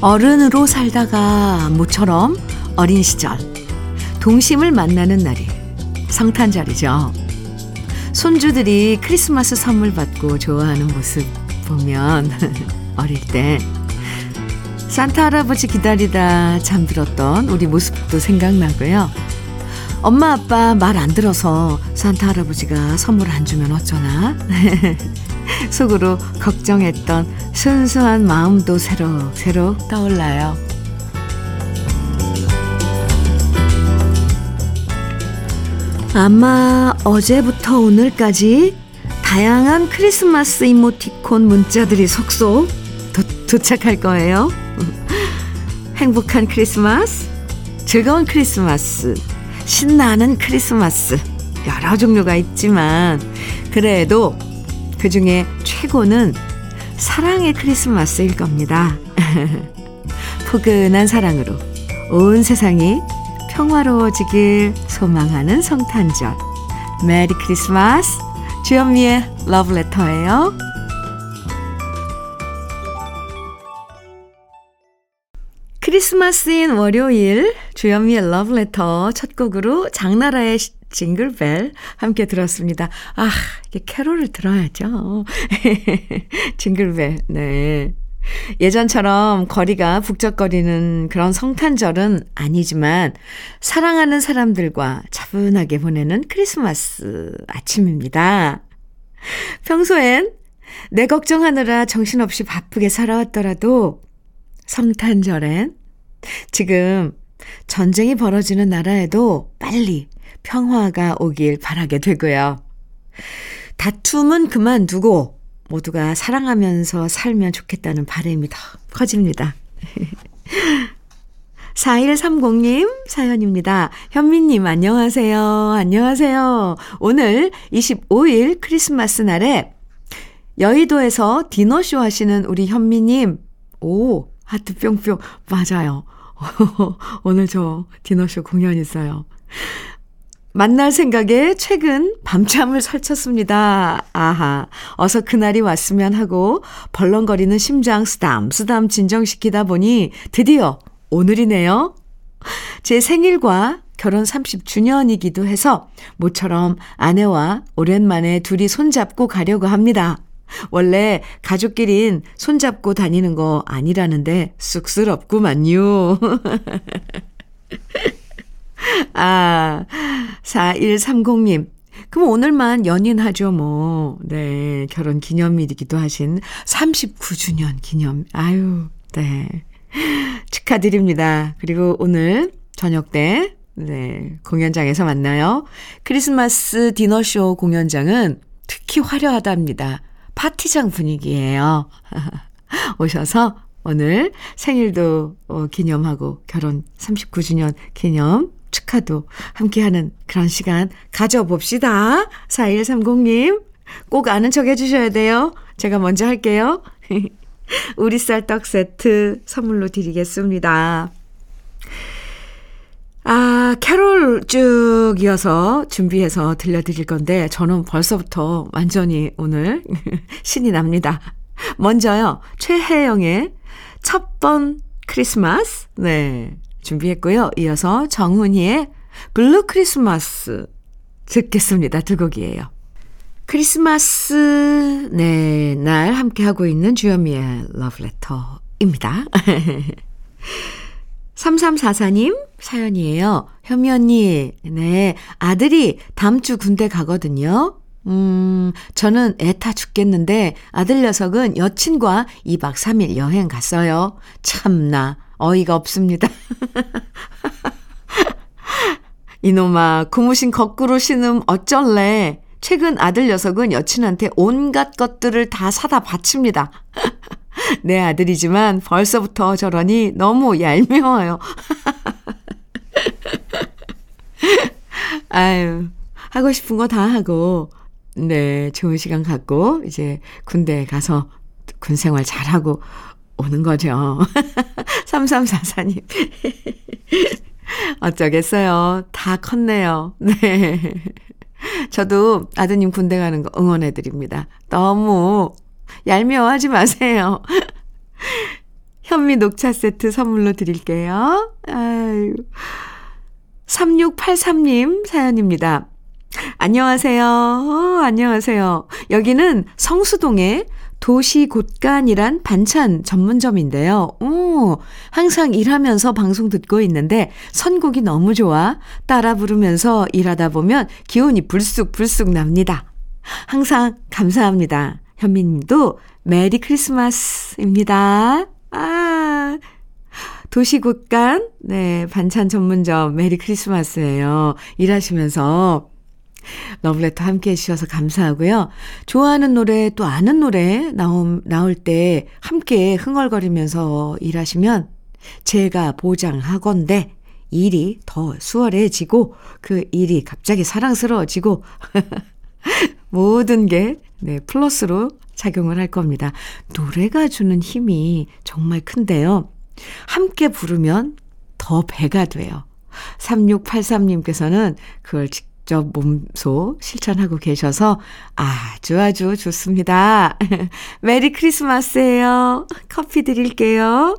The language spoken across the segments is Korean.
어른으로 살다가 모처럼 어린 시절 동심을 만나는 날이 성탄절이죠. 손주들이 크리스마스 선물 받고 좋아하는 모습 보면 어릴 때 산타 할아버지 기다리다 잠들었던 우리 모습도 생각나고요. 엄마 아빠 말 안 들어서 산타 할아버지가 선물 안 주면 어쩌나 속으로 걱정했던 순수한 마음도 새로 떠올라요. 아마 어제부터 오늘까지 다양한 크리스마스 이모티콘 문자들이 속속 도, 도착할 거예요. 행복한 크리스마스, 즐거운 크리스마스, 신나는 크리스마스. 여러 종류가 있지만, 그래도 그 중에 최고는 사랑의 크리스마스일 겁니다. 포근한 사랑으로 온 세상이 평화로워지길 소망하는 성탄절. 메리 크리스마스. 주현미의 러브레터예요. 크리스마스인 월요일 주현미의 러브레터 첫 곡으로 장나라의 징글벨 함께 들었습니다. 아, 이게 캐롤을 들어야죠. 징글벨. 네. 예전처럼 거리가 북적거리는 그런 성탄절은 아니지만 사랑하는 사람들과 차분하게 보내는 크리스마스 아침입니다. 평소엔 내 걱정하느라 정신없이 바쁘게 살아왔더라도 성탄절엔 지금 전쟁이 벌어지는 나라에도 빨리 평화가 오길 바라게 되고요. 다툼은 그만두고 모두가 사랑하면서 살면 좋겠다는 바람이 더 커집니다. 4130님 사연입니다. 현미님, 안녕하세요. 안녕하세요. 오늘 25일 크리스마스 날에 여의도에서 디너쇼 하시는 우리 현미님, 오, 하트 뿅뿅. 맞아요. 오늘 저 디너쇼 공연 있어요. 만날 생각에 최근 밤잠을 설쳤습니다. 아하, 어서 그날이 왔으면 하고 벌렁거리는 심장 쓰담 쓰담 진정시키다 보니 드디어 오늘이네요. 제 생일과 결혼 30주년이기도 해서 모처럼 아내와 오랜만에 둘이 손잡고 가려고 합니다. 원래 가족끼린 손잡고 다니는 거 아니라는데 쑥스럽구만요. 아, 4130님. 그럼 오늘만 연인하죠, 뭐. 네, 결혼 기념일이기도 하신 39주년 기념. 아유, 네. 축하드립니다. 그리고 오늘 저녁 때, 네, 공연장에서 만나요. 크리스마스 디너쇼 공연장은 특히 화려하답니다. 파티장 분위기예요. 오셔서 오늘 생일도 어, 기념하고 결혼 39주년 기념 축하도 함께하는 그런 시간 가져봅시다. 4130님. 꼭 아는 척 해주셔야 돼요. 제가 먼저 할게요. 우리 쌀떡 세트 선물로 드리겠습니다. 아, 캐롤 쭉 이어서 준비해서 들려드릴 건데, 저는 벌써부터 완전히 오늘 신이 납니다. 먼저요, 최혜영의 첫 번 크리스마스. 네. 준비했고요. 이어서 정훈희의 Blue Christmas 듣겠습니다. 두 곡이에요. 크리스마스, 네, 날 함께하고 있는 주현미의 러브레터입니다. 3344님 사연이에요. 현미 언니, 네, 아들이 다음 주 군대 가거든요. 음, 저는 애타 죽겠는데 아들 녀석은 여친과 2박 3일 여행 갔어요. 참나, 어이가 없습니다. 이놈아, 고무신 거꾸로 신음 어쩔래. 최근 아들 녀석은 여친한테 온갖 것들을 다 사다 바칩니다. 내 아들이지만 벌써부터 저러니 너무 얄미워요. 아유, 하고 싶은 거 다 하고, 네, 좋은 시간 갖고, 이제 군대에 가서 군 생활 잘하고 오는 거죠. 3344님. 어쩌겠어요. 다 컸네요. 네. 저도 아드님 군대 가는 거 응원해 드립니다. 너무 얄미워하지 마세요. 현미 녹차 세트 선물로 드릴게요. 아유. 3683님 사연입니다. 안녕하세요. 어, 안녕하세요. 여기는 성수동의 도시 곳간이란 반찬 전문점인데요. 오, 항상 일하면서 방송 듣고 있는데 선곡이 너무 좋아. 따라 부르면서 일하다 보면 기운이 불쑥불쑥 납니다. 항상 감사합니다. 현미님도 메리 크리스마스입니다. 아, 도시 곳간, 네, 반찬 전문점 메리 크리스마스예요. 일하시면서 러브레터 함께 해주셔서 감사하고요. 좋아하는 노래 또 아는 노래 나오, 나올 때 함께 흥얼거리면서 일하시면 제가 보장하건데 일이 더 수월해지고 그 일이 갑자기 사랑스러워지고 모든 게 네, 플러스로 작용을 할 겁니다. 노래가 주는 힘이 정말 큰데요. 함께 부르면 더 배가 돼요. 3683님께서는 그걸 직접 몸소 실천하고 계셔서 아주 아주 좋습니다. 메리 크리스마스예요. 커피 드릴게요.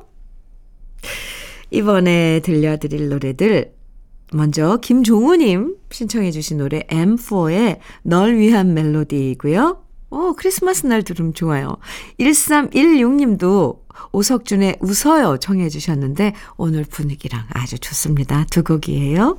이번에 들려드릴 노래들 먼저 김종우님 신청해 주신 노래 M4의 널 위한 멜로디이고요. 오, 크리스마스 날 들으면 좋아요. 1316님도 오석준의 웃어요 청해 주셨는데 오늘 분위기랑 아주 좋습니다. 두 곡이에요.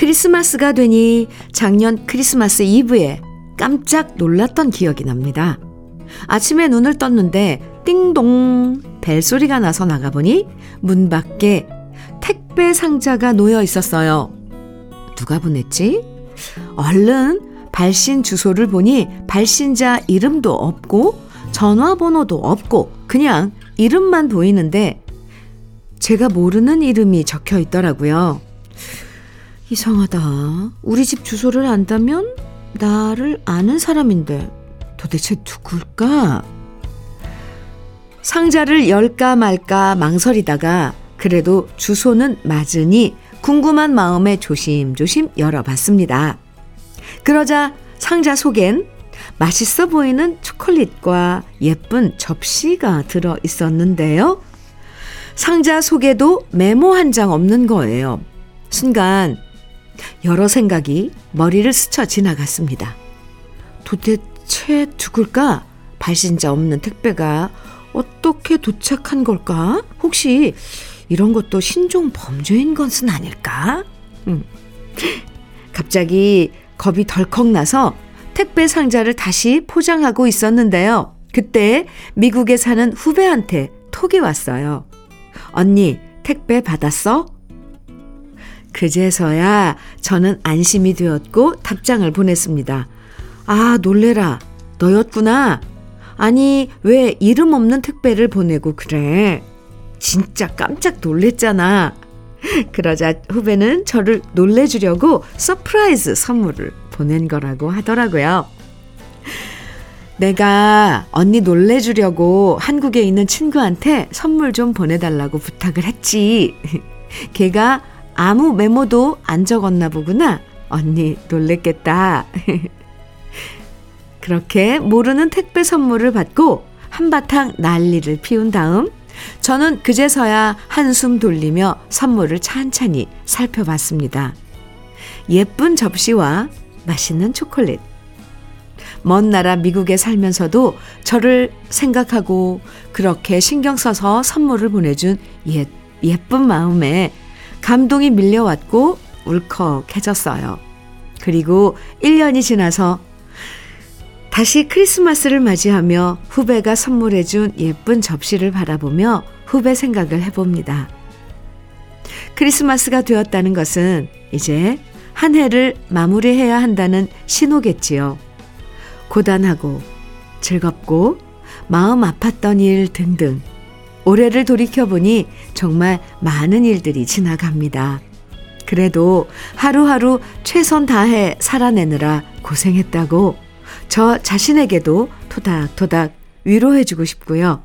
크리스마스가 되니 작년 크리스마스 이브에 깜짝 놀랐던 기억이 납니다. 아침에 눈을 떴는데 띵동 벨소리가 나서 나가보니 문 밖에 택배 상자가 놓여 있었어요. 누가 보냈지? 얼른 발신 주소를 보니 발신자 이름도 없고 전화번호도 없고 그냥 이름만 보이는데 제가 모르는 이름이 적혀 있더라고요. 이상하다. 우리 집 주소를 안다면 나를 아는 사람인데 도대체 누굴까? 상자를 열까 말까 망설이다가 그래도 주소는 맞으니 궁금한 마음에 조심조심 열어봤습니다. 그러자 상자 속엔 맛있어 보이는 초콜릿과 예쁜 접시가 들어 있었는데요. 상자 속에도 메모 한 장 없는 거예요. 순간 여러 생각이 머리를 스쳐 지나갔습니다. 도대체 누굴까? 발신자 없는 택배가 어떻게 도착한 걸까? 혹시 이런 것도 신종 범죄인 것은 아닐까? 음. 갑자기 겁이 덜컥 나서 택배 상자를 다시 포장하고 있었는데요. 그때 미국에 사는 후배한테 톡이 왔어요. 언니, 택배 받았어? 그제서야 저는 안심이 되었고 답장을 보냈습니다. 아, 놀래라. 너였구나. 아니, 왜 이름 없는 택배를 보내고 그래? 진짜 깜짝 놀랬잖아. 그러자 후배는 저를 놀래주려고 surprise 선물을 보낸 거라고 하더라고요. 내가 언니 놀래주려고 한국에 있는 친구한테 선물 좀 보내달라고 부탁을 했지. 걔가 아무 메모도 안 적었나 보구나. 언니 놀랬겠다. 그렇게 모르는 택배 선물을 받고 한바탕 난리를 피운 다음 저는 그제서야 한숨 돌리며 선물을 찬찬히 살펴봤습니다. 예쁜 접시와 맛있는 초콜릿. 먼 나라 미국에 살면서도 저를 생각하고 그렇게 신경 써서 선물을 보내준 예, 예쁜 마음에 감동이 밀려왔고 울컥해졌어요. 그리고 1년이 지나서 다시 크리스마스를 맞이하며 후배가 선물해준 예쁜 접시를 바라보며 후배 생각을 해봅니다. 크리스마스가 되었다는 것은 이제 한 해를 마무리해야 한다는 신호겠지요. 고단하고 즐겁고 마음 아팠던 일 등등. 올해를 돌이켜보니 정말 많은 일들이 지나갑니다. 그래도 하루하루 최선 다해 살아내느라 고생했다고 저 자신에게도 토닥토닥 위로해주고 싶고요.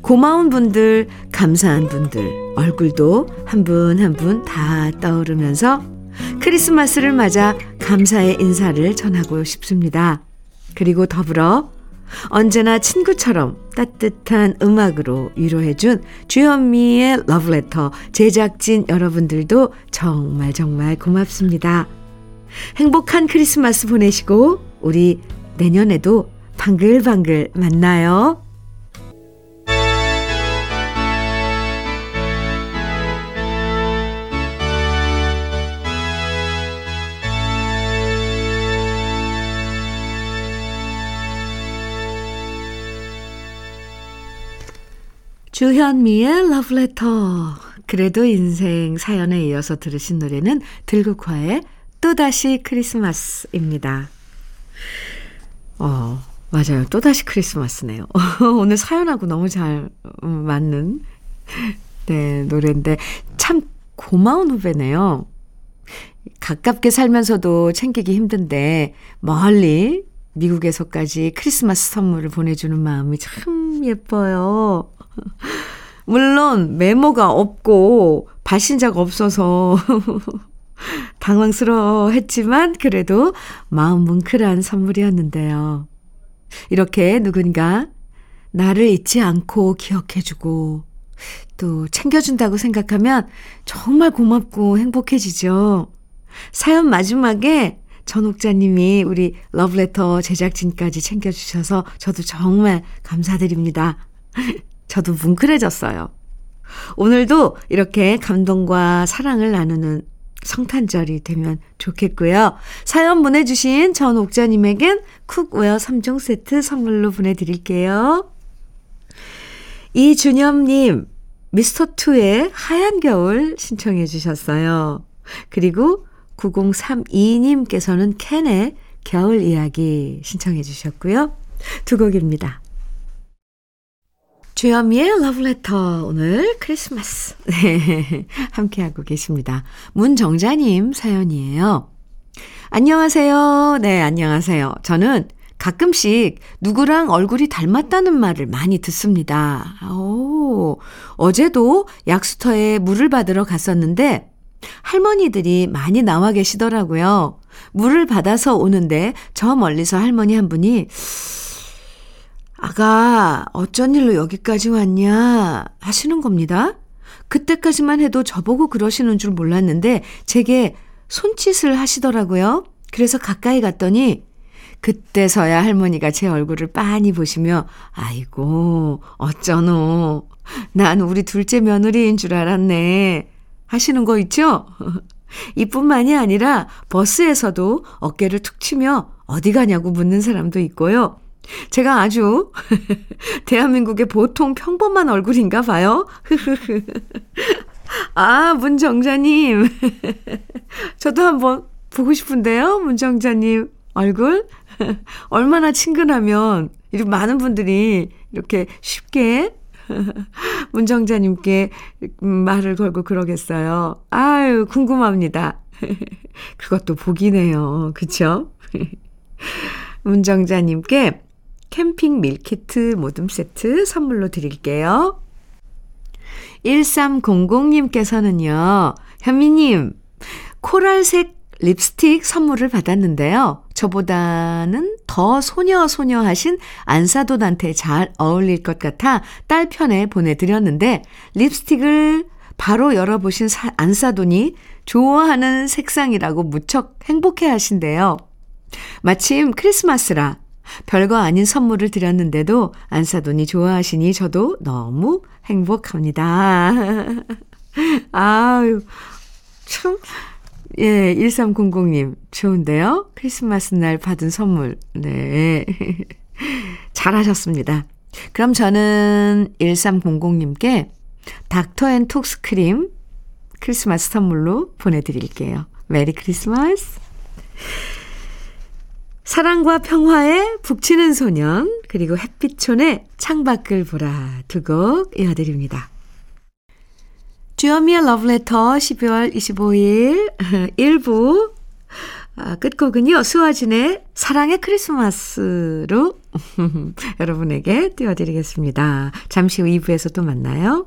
고마운 분들, 감사한 분들, 얼굴도 한 분 한 분 다 떠오르면서 크리스마스를 맞아 감사의 인사를 전하고 싶습니다. 그리고 더불어 언제나 친구처럼 따뜻한 음악으로 위로해준 주현미의 러브레터 제작진 여러분들도 정말 정말 고맙습니다. 행복한 크리스마스 보내시고 우리 내년에도 방글방글 만나요. 주현미의 러브레터. 그래도 인생 사연에 이어서 들으신 노래는 들국화의 또다시 크리스마스입니다. 어, 맞아요. 또다시 크리스마스네요. 오늘 사연하고 너무 잘 음, 맞는 네, 노래인데 참 고마운 후배네요. 가깝게 살면서도 챙기기 힘든데 멀리 미국에서까지 크리스마스 선물을 보내주는 마음이 참 예뻐요. 물론 메모가 없고 발신자가 없어서 당황스러워 했지만 그래도 마음 뭉클한 선물이었는데요. 이렇게 누군가 나를 잊지 않고 기억해주고 또 챙겨준다고 생각하면 정말 고맙고 행복해지죠. 사연 마지막에 전옥자님이 우리 러브레터 제작진까지 챙겨주셔서 저도 정말 감사드립니다. 저도 뭉클해졌어요. 오늘도 이렇게 감동과 사랑을 나누는 성탄절이 되면 좋겠고요. 사연 보내주신 전 옥자님에겐 cookware 3종 세트 선물로 보내드릴게요. 이준엽님, 미스터2의 하얀 겨울 신청해 주셨어요. 그리고 9032님께서는 캔의 겨울 이야기 신청해 주셨고요. 두 곡입니다. 주현미의 러브레터 오늘 크리스마스 네, 함께하고 계십니다. 문정자님 사연이에요. 안녕하세요. 네, 안녕하세요. 저는 가끔씩 누구랑 얼굴이 닮았다는 말을 많이 듣습니다. 오, 어제도 약수터에 물을 받으러 갔었는데 할머니들이 많이 나와 계시더라고요. 물을 받아서 오는데 저 멀리서 할머니 한 분이 아가, 어쩐 일로 여기까지 왔냐? 하시는 겁니다. 그때까지만 해도 저보고 그러시는 줄 몰랐는데 제게 손짓을 하시더라고요. 그래서 가까이 갔더니 그때서야 할머니가 제 얼굴을 빤히 보시며 아이고 어쩌노 난 우리 둘째 며느리인 줄 알았네 하시는 거 있죠? 이뿐만이 아니라 버스에서도 어깨를 툭 치며 어디 가냐고 묻는 사람도 있고요. 제가 아주 대한민국의 보통 평범한 얼굴인가 봐요. 아, 문정자님. 저도 한번 보고 싶은데요, 문정자님 얼굴. 얼마나 친근하면 이렇게 많은 분들이 이렇게 쉽게 문정자님께 말을 걸고 그러겠어요. 아유, 궁금합니다. 그것도 복이네요. 그쵸? 문정자님께 캠핑 밀키트 모듬 세트 선물로 드릴게요. 1300님께서는요, 현미님, 코랄색 립스틱 선물을 받았는데요. 저보다는 더 소녀소녀 하신 안사돈한테 잘 어울릴 것 같아 딸 편에 보내드렸는데, 립스틱을 바로 열어보신 안사돈이 좋아하는 색상이라고 무척 행복해 하신대요. 마침 크리스마스라 별거 아닌 선물을 드렸는데도 안사돈이 좋아하시니 저도 너무 행복합니다. 아유, 참, 예, 1300님, 좋은데요? 크리스마스 날 받은 선물. 네. 잘하셨습니다. 그럼 저는 1300님께 닥터 앤 톡스 크림 크리스마스 선물로 보내드릴게요. 메리 크리스마스. 사랑과 평화에 북치는 소년, 그리고 햇빛촌의 창밖을 보라 두 곡 이어드립니다. 주현미의 러브레터 12월 25일 1부 아, 끝곡은요. 수아진의 사랑의 크리스마스로 여러분에게 띄워드리겠습니다. 잠시 후 2부에서 또 만나요.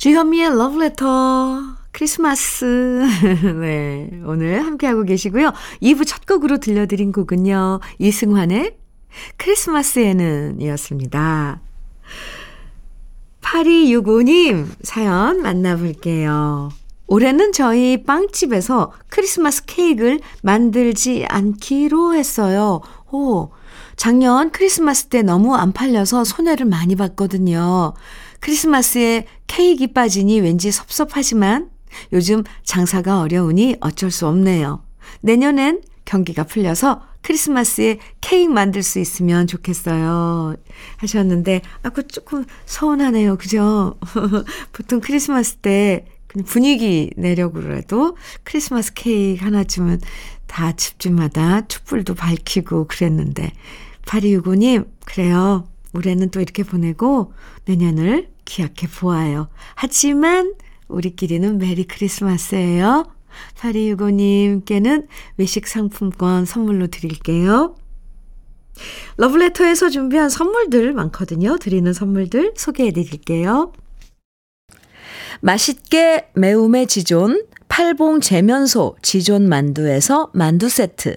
주현미의 Love Letter. 크리스마스. 네. 오늘 함께하고 계시고요. 2부 첫 곡으로 들려드린 곡은요. 이승환의 크리스마스에는 이었습니다. 8265님 사연 만나볼게요. 올해는 저희 빵집에서 크리스마스 케이크를 만들지 않기로 했어요. 오, 작년 크리스마스 때 너무 안 팔려서 손해를 많이 봤거든요. 크리스마스에 케이크 빠지니 왠지 섭섭하지만 요즘 장사가 어려우니 어쩔 수 없네요. 내년엔 경기가 풀려서 크리스마스에 케이크 만들 수 있으면 좋겠어요. 하셨는데, 아, 그 조금 서운하네요. 그죠? 보통 크리스마스 때 그냥 분위기 내려고라도 크리스마스 케이크 하나쯤은 다 집집마다 촛불도 밝히고 그랬는데, 8265님, 그래요. 올해는 또 이렇게 보내고 내년을 기약해 보아요. 하지만 우리끼리는 메리 크리스마스예요. 8265님께는 외식 상품권 선물로 드릴게요. 러브레터에서 준비한 선물들 많거든요. 드리는 선물들 소개해 드릴게요. 맛있게 매움의 지존 팔봉 재면소 지존 만두에서 만두 세트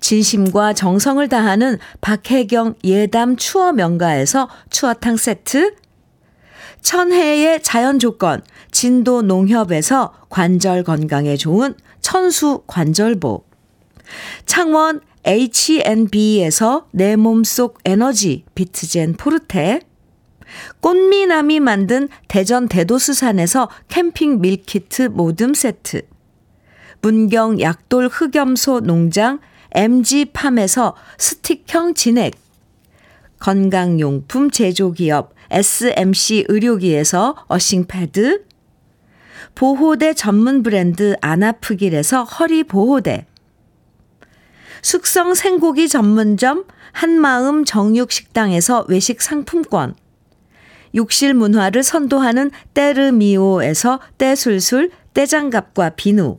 진심과 정성을 다하는 박혜경 예담 추어 명가에서 추어탕 세트. 천혜의 자연 조건 진도 농협에서 관절 건강에 좋은 천수 관절보. 창원 H&B에서 내 몸속 에너지 비트젠 포르테. 꽃미남이 만든 대전 대도수산에서 캠핑 밀키트 모듬 세트. 문경 약돌 흑염소 농장 MG팜에서 스틱형 진액 건강용품 제조기업 SMC 의료기에서 어싱패드 보호대 전문 브랜드 아나프길에서 허리보호대 숙성 생고기 전문점 한마음 정육식당에서 외식 상품권 욕실 문화를 선도하는 때르미오에서 때술술 때장갑과 비누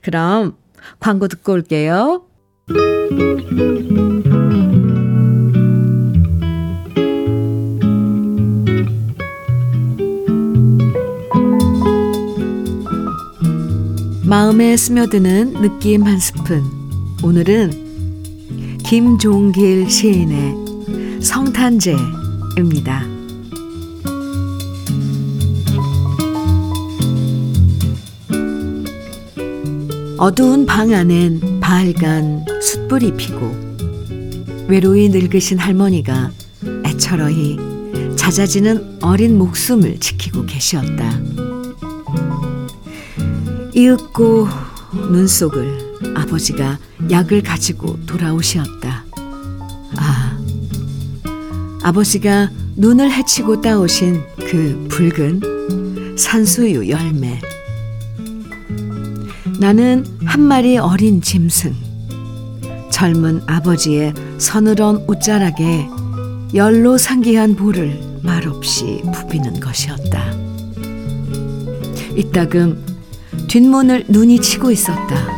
그럼 광고 듣고 올게요. 마음에 스며드는 느낌 한 스푼. 오늘은 김종길 시인의 성탄제입니다. 어두운 방 안엔 밝은 숯불 쇳불이 피고 외로이 늙으신 할머니가 애처러이 잦아지는 어린 목숨을 지키고 계시었다. 이윽고 눈 속을 아버지가 약을 가지고 돌아오시었다. 아, 아버지가 눈을 헤치고 따오신 그 붉은 산수유 열매. 나는 한 마리 어린 짐승. 젊은 아버지의 서늘한 옷자락에 열로 상기한 볼을 말없이 부비는 것이었다. 이따금 뒷문을 눈이 치고 있었다.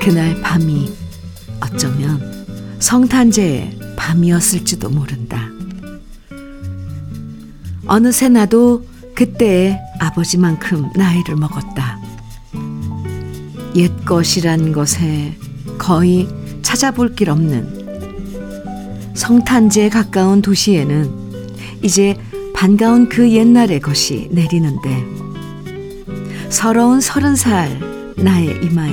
그날 밤이 어쩌면 성탄제의 밤이었을지도 모른다. 어느새 나도 그때의 아버지만큼 나이를 먹었다. 옛 것이란 것에 거의 찾아볼 길 없는 성탄제에 가까운 도시에는 이제 반가운 그 옛날의 것이 내리는데 서러운 서른 살 나의 이마에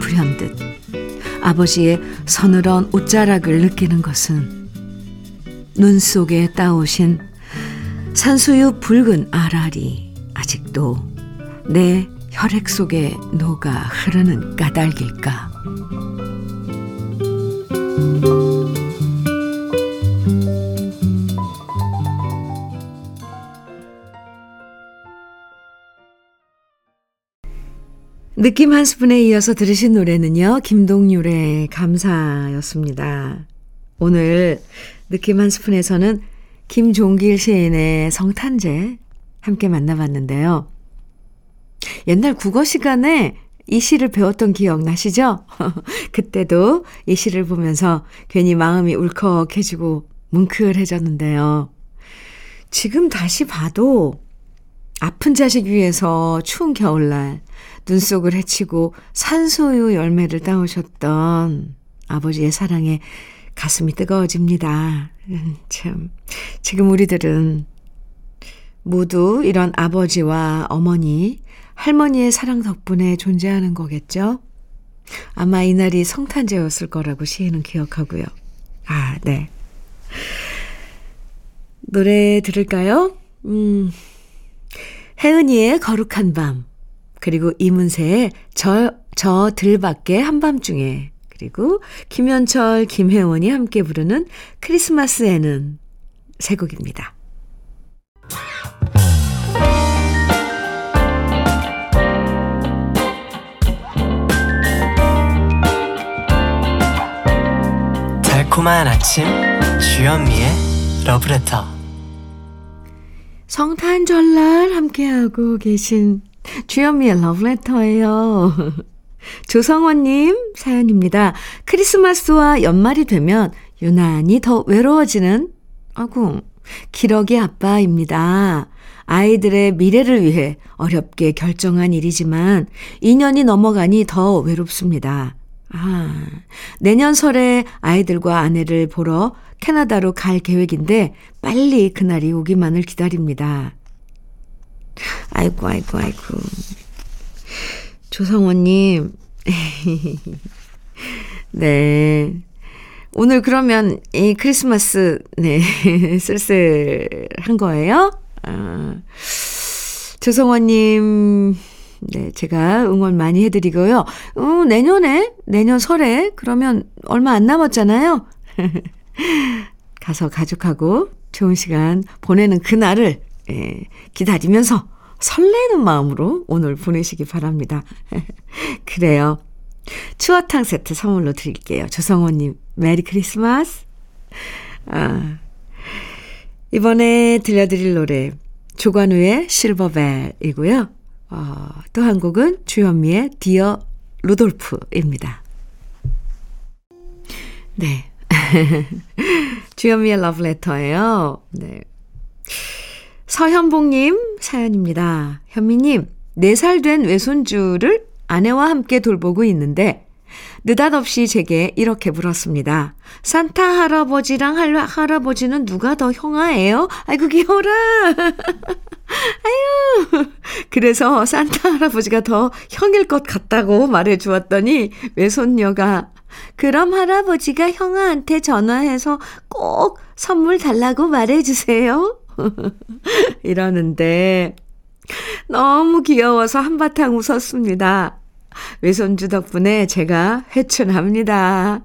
불현듯 아버지의 서늘한 옷자락을 느끼는 것은 눈 속에 따오신 산수유 붉은 알알이 아직도 내 혈액 속에 녹아 흐르는 까닭일까. 느낌 한 스푼에 이어서 들으신 노래는요, 김동률의 감사였습니다. 오늘 느낌 한 스푼에서는 김종길 시인의 성탄제 함께 만나봤는데요. 옛날 국어 시간에 이 시를 배웠던 기억 나시죠? 그때도 이 시를 보면서 괜히 마음이 울컥해지고 뭉클해졌는데요. 지금 다시 봐도 아픈 자식 위해서 추운 겨울날 눈 속을 헤치고 산소유 열매를 따오셨던 아버지의 사랑에 가슴이 뜨거워집니다. 음, 참. 지금 우리들은 모두 이런 아버지와 어머니, 할머니의 사랑 덕분에 존재하는 거겠죠? 아마 이날이 성탄제였을 거라고 시인은 기억하고요. 아, 네. 노래 들을까요? 음, 혜은이의 거룩한 밤. 그리고 이문세의 저, 저 들밖에 한밤중에. 그리고 김현철, 김혜원이 함께 부르는 크리스마스에는 세 곡입니다. 달콤한 아침 주현미의 러브레터 성탄절날 함께하고 계신 주현미의 러브레터예요. 조성원님 사연입니다. 크리스마스와 연말이 되면 유난히 더 외로워지는 아구 기러기 아빠입니다. 아이들의 미래를 위해 어렵게 결정한 일이지만 2년이 넘어가니 더 외롭습니다. 아, 내년 설에 아이들과 아내를 보러 캐나다로 갈 계획인데 빨리 그날이 오기만을 기다립니다. 아이고, 아이고, 아이고. 조성원님. 네. 오늘 그러면 이 크리스마스, 네, 쓸쓸한 거예요? 아, 조성원님, 네, 제가 응원 많이 해드리고요. 어, 내년에, 내년 설에, 그러면 얼마 안 남았잖아요. 가서 가족하고 좋은 시간 보내는 그날을 예, 기다리면서 설레는 마음으로 오늘 보내시기 바랍니다. 그래요. 추어탕 세트 선물로 드릴게요. 조성호님, 메리 크리스마스. 아, 이번에 들려드릴 노래, 조관우의 실버벨이고요. 어, 또한 곡은 주현미의 디어 루돌프입니다. 네. 주현미의 러브레터예요. 네. 서현봉님 사연입니다. 현미님, 4살 된 외손주를 아내와 함께 돌보고 있는데 느닷없이 제게 이렇게 물었습니다. 산타 할아버지랑 할, 할아버지는 누가 더 형아예요? 아이고 귀여워라. 아유. 그래서 산타 할아버지가 더 형일 것 같다고 말해 주었더니 외손녀가 그럼 할아버지가 형아한테 전화해서 꼭 선물 달라고 말해 주세요. 이러는데 너무 귀여워서 한바탕 웃었습니다. 외손주 덕분에 제가 회춘합니다.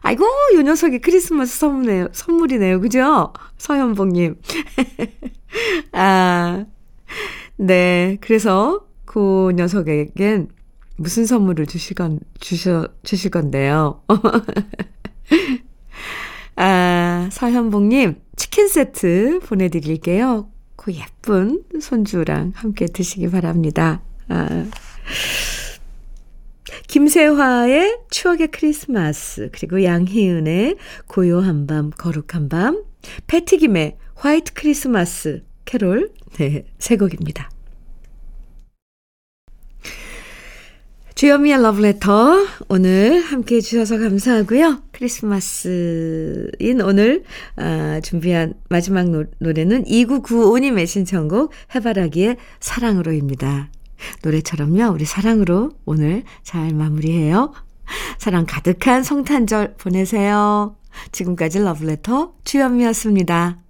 아이고, 요 녀석이 크리스마스 선물이네요. 선물이네요. 그죠? 서현복님. 아, 네. 그래서 그 녀석에겐 무슨 선물을 주실 건, 주셔, 주실 건데요. 아, 서현복님, 치킨 세트 보내드릴게요. 그 예쁜 손주랑 함께 드시기 바랍니다. 아. 김세화의 추억의 크리스마스, 그리고 양희은의 고요한 밤, 거룩한 밤, 패티김의 화이트 크리스마스 캐롤, 네, 세 곡입니다. 주현미의 러브레터 오늘 함께 해주셔서 감사하고요. 크리스마스인 오늘 아, 준비한 마지막 노, 노래는 2995님의 신청곡 해바라기의 사랑으로입니다. 노래처럼요. 우리 사랑으로 오늘 잘 마무리해요. 사랑 가득한 성탄절 보내세요. 지금까지 러브레터 주현미였습니다.